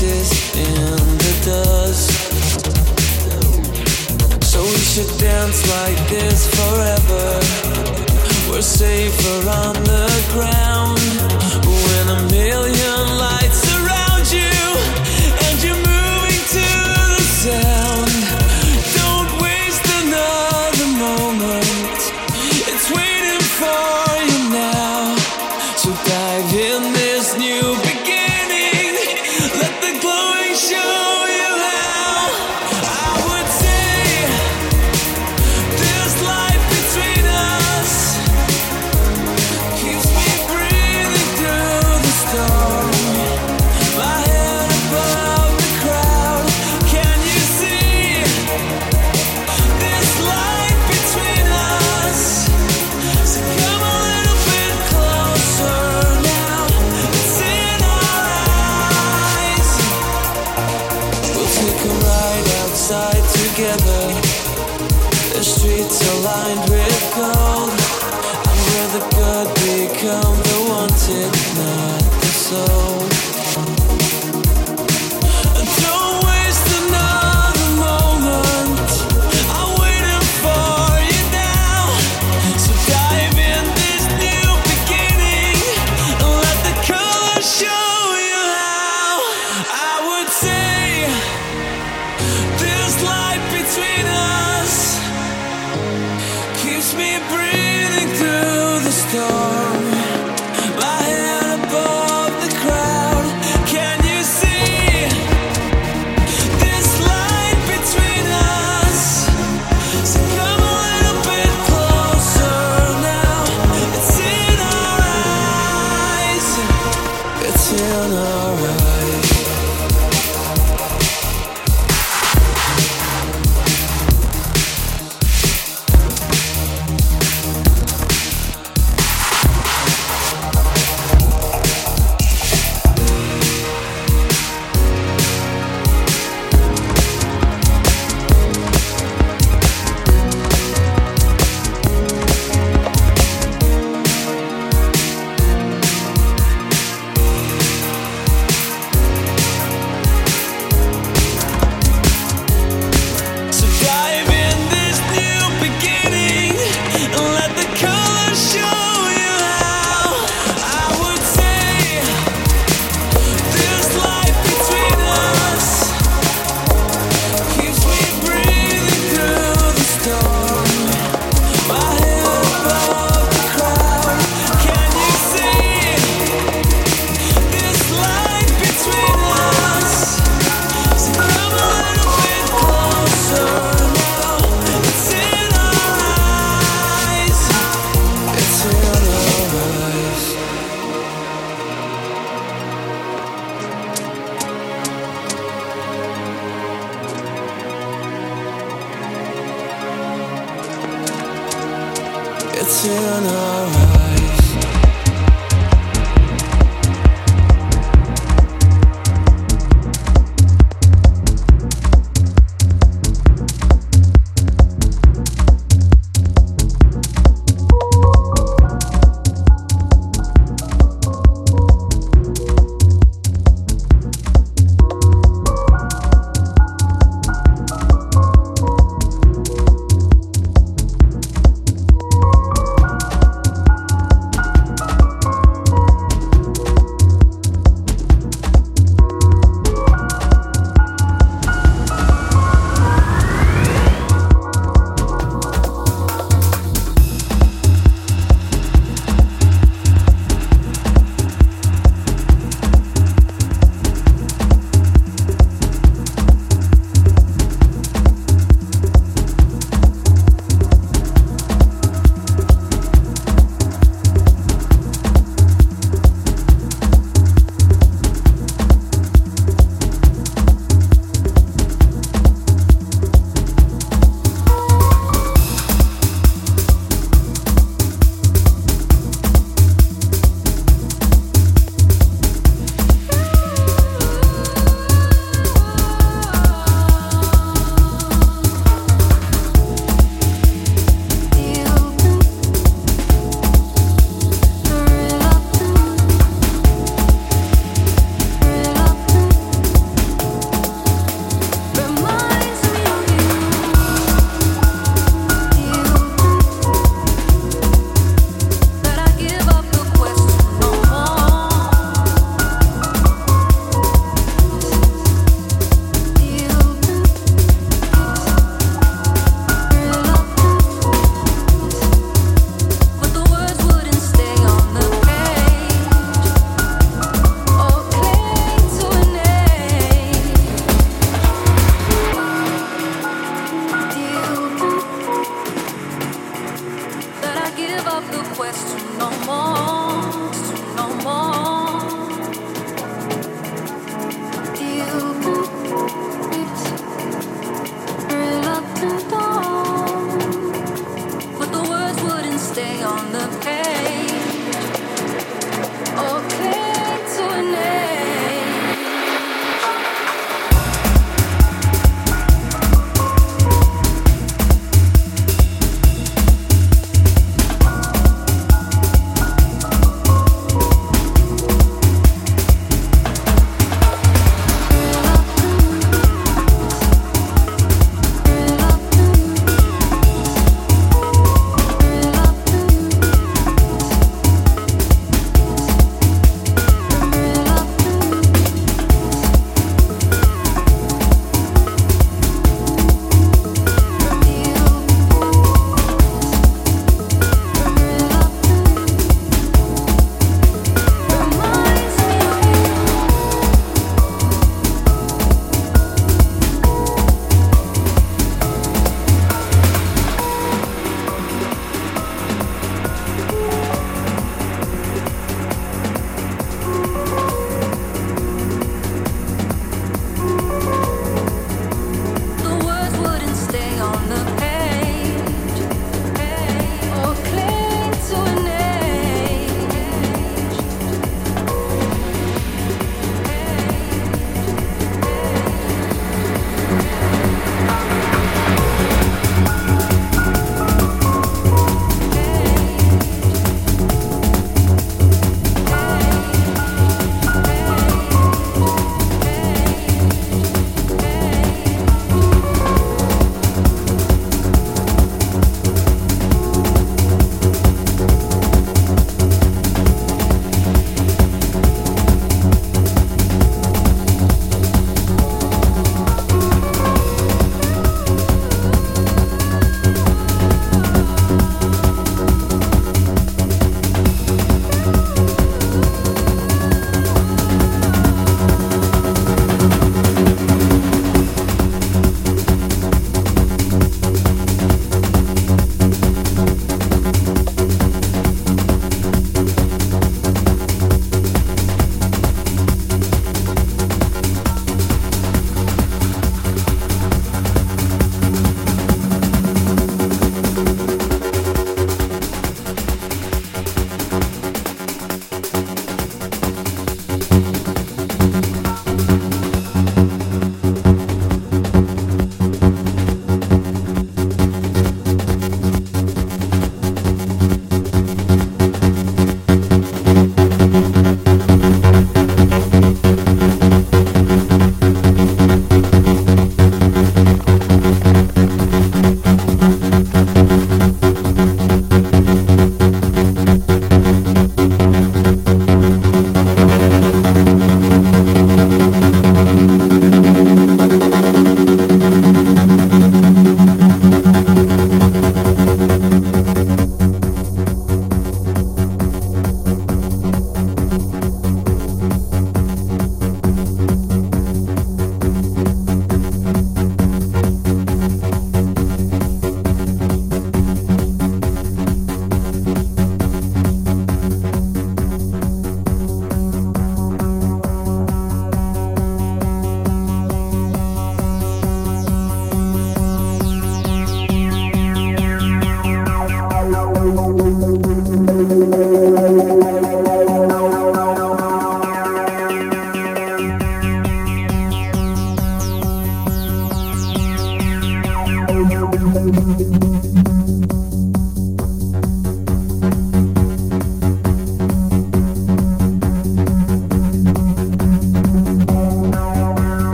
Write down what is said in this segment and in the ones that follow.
dances in the dust. So we should dance like this forever. We're safer on the ground.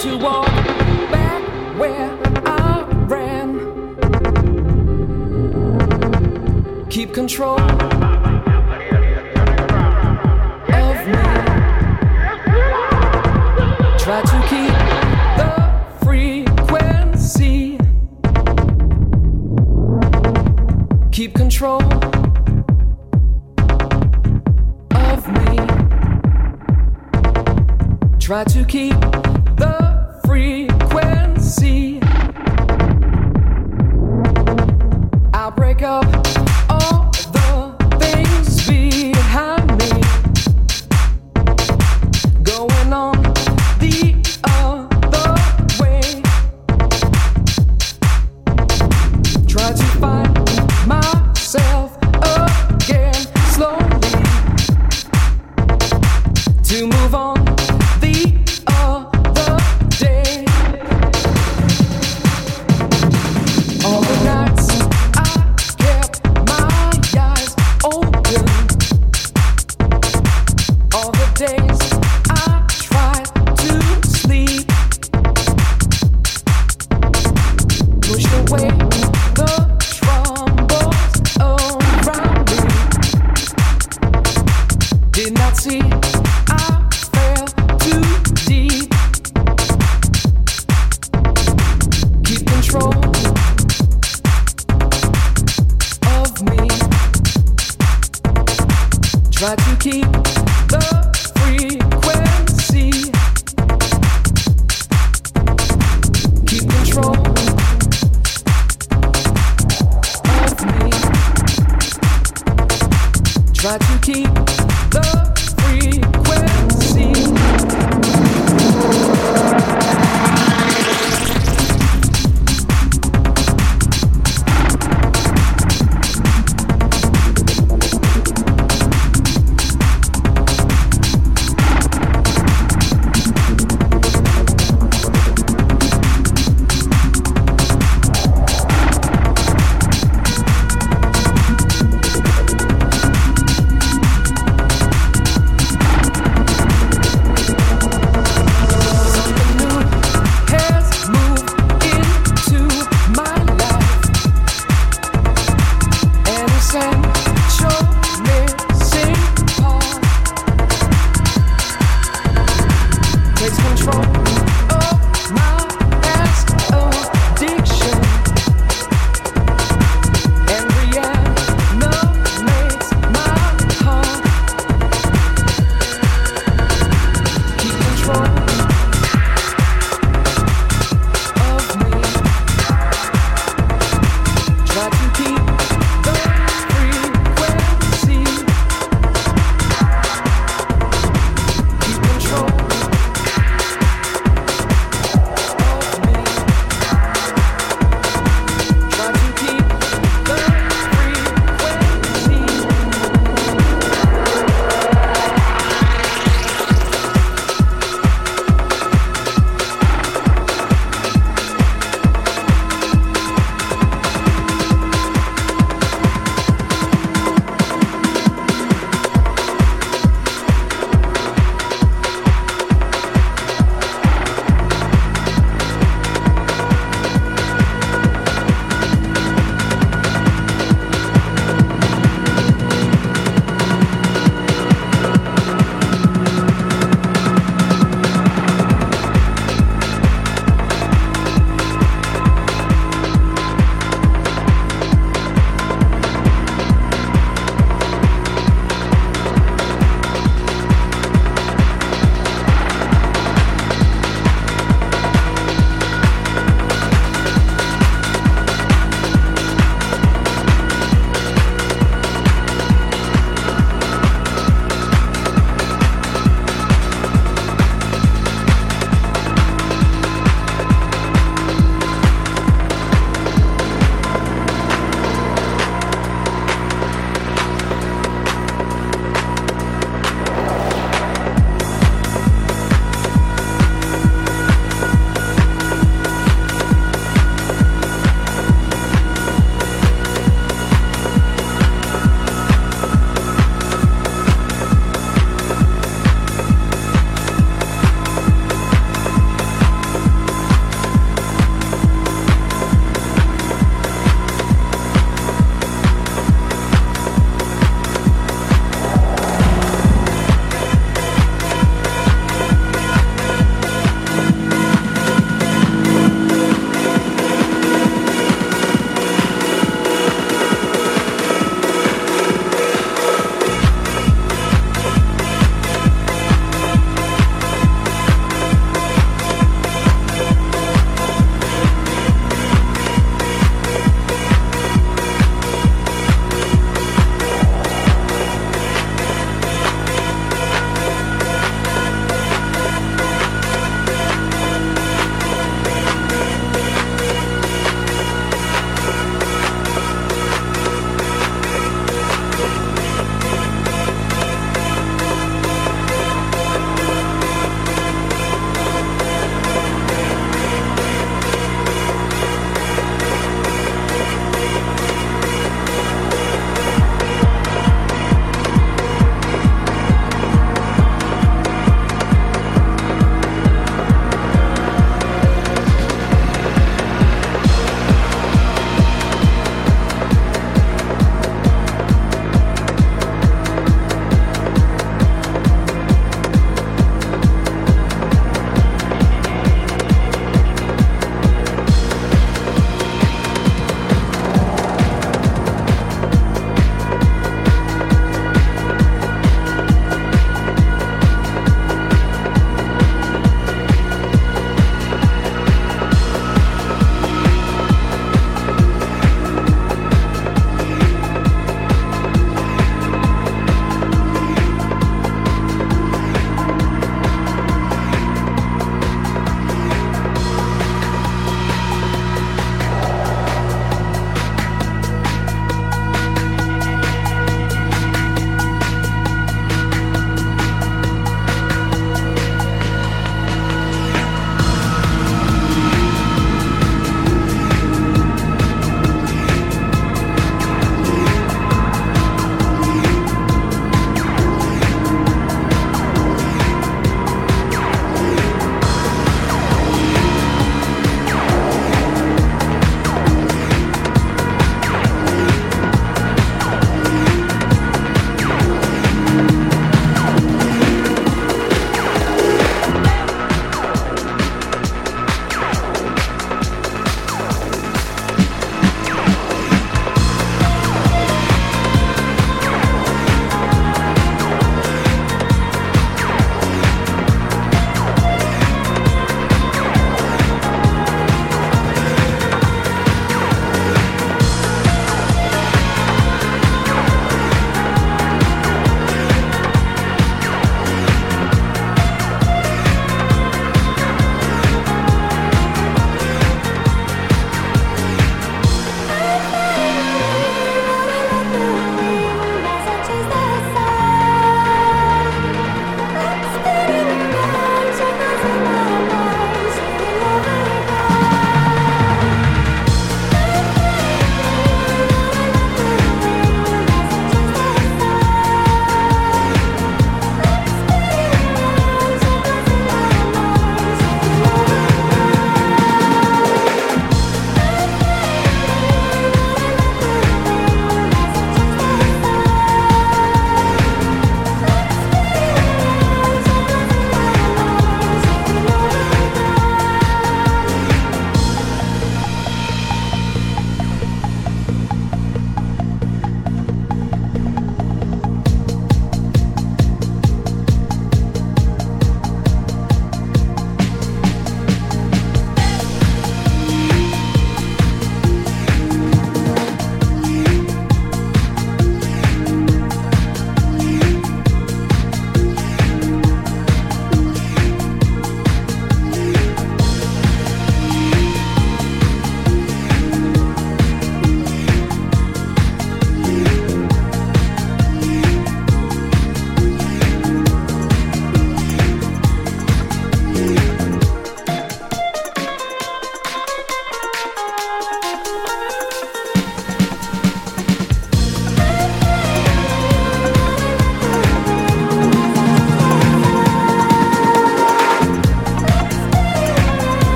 to walk back where I ran. Keep control of me. Try to keep the frequency. Keep control. Of me. Try to keep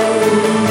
Deus.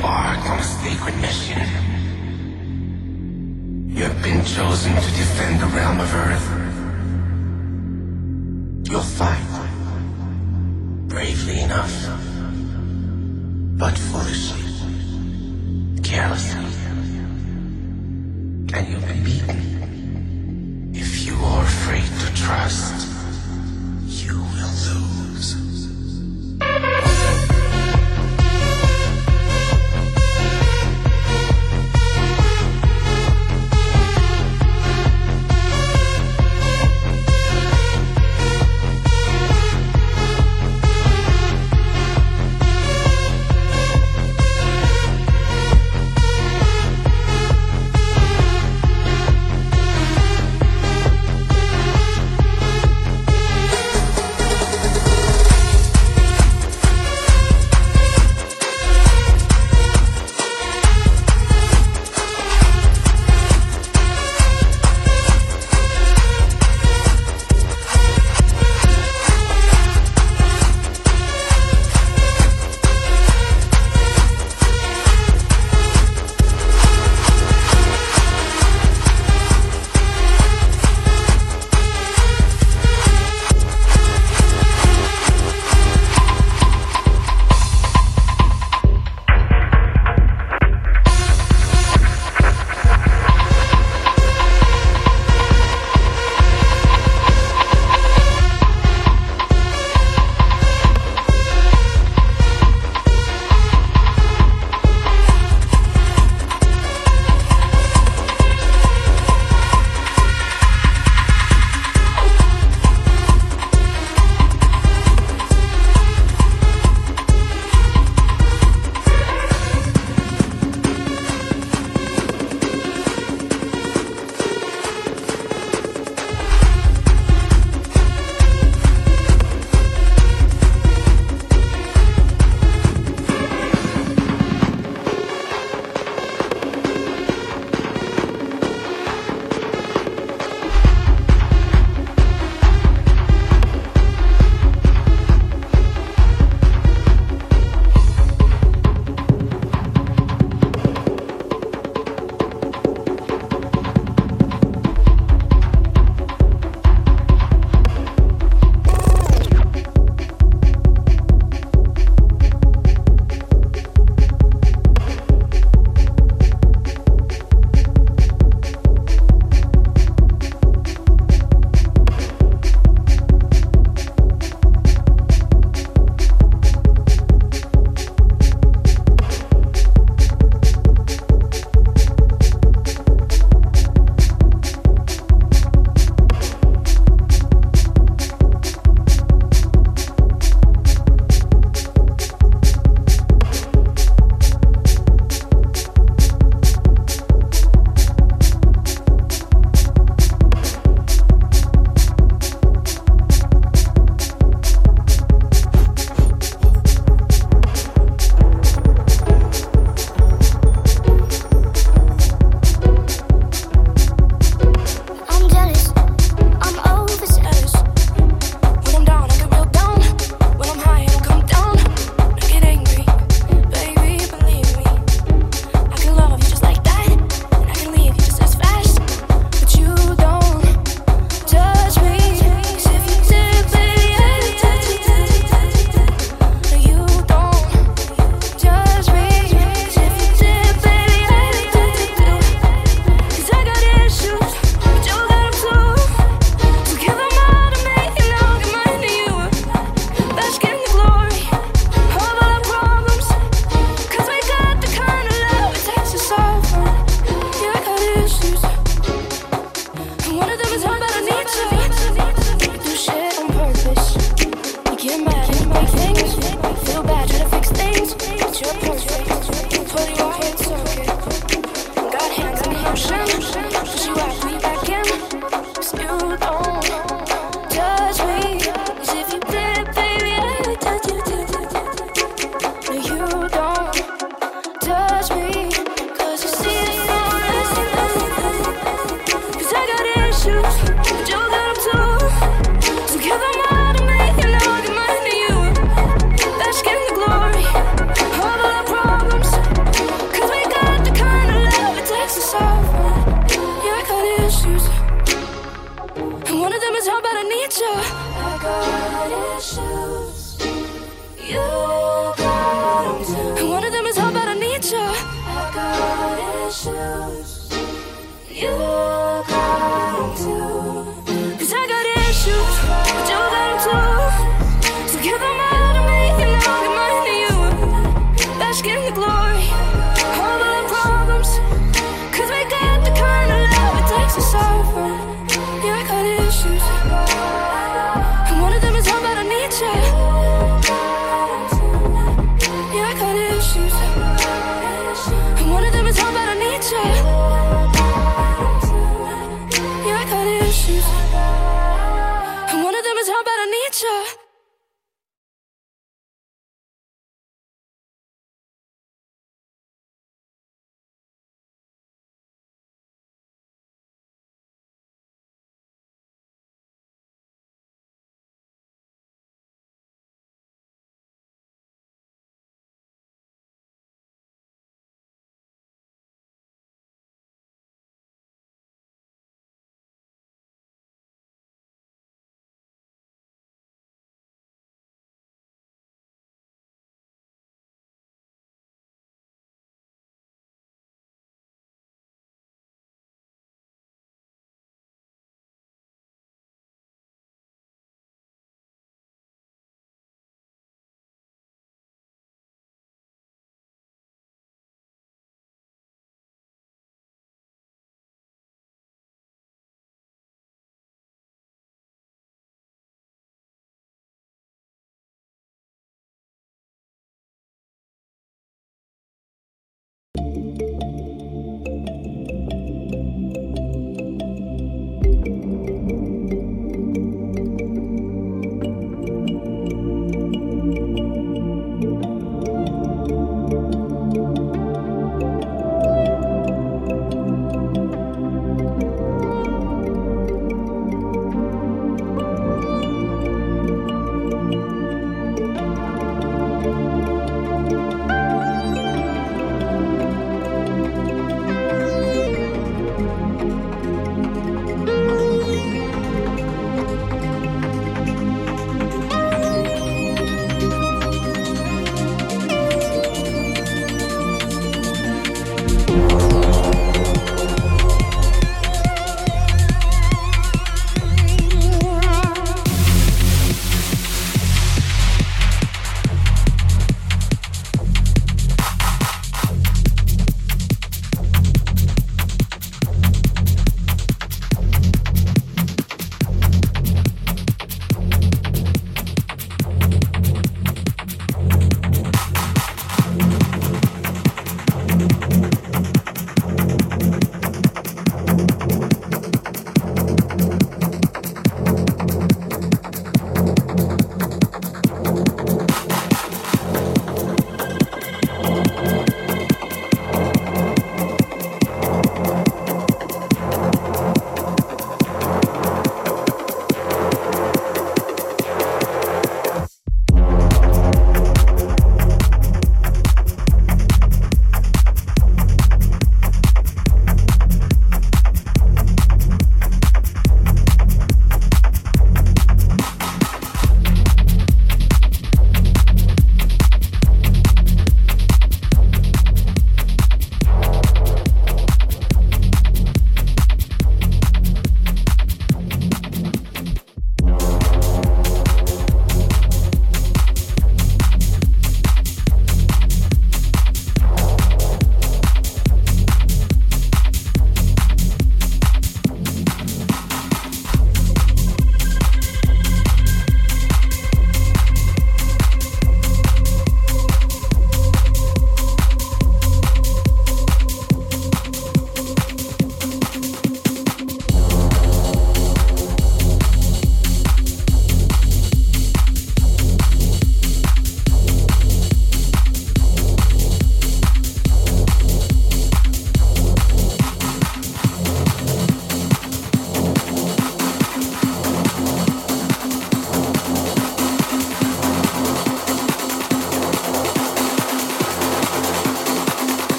Embarked on a sacred mission. You have been chosen to defend the realm of Earth. You'll fight. Bravely enough. But foolishly. Carelessly. And you'll be beaten. If you are afraid to trust, you will lose.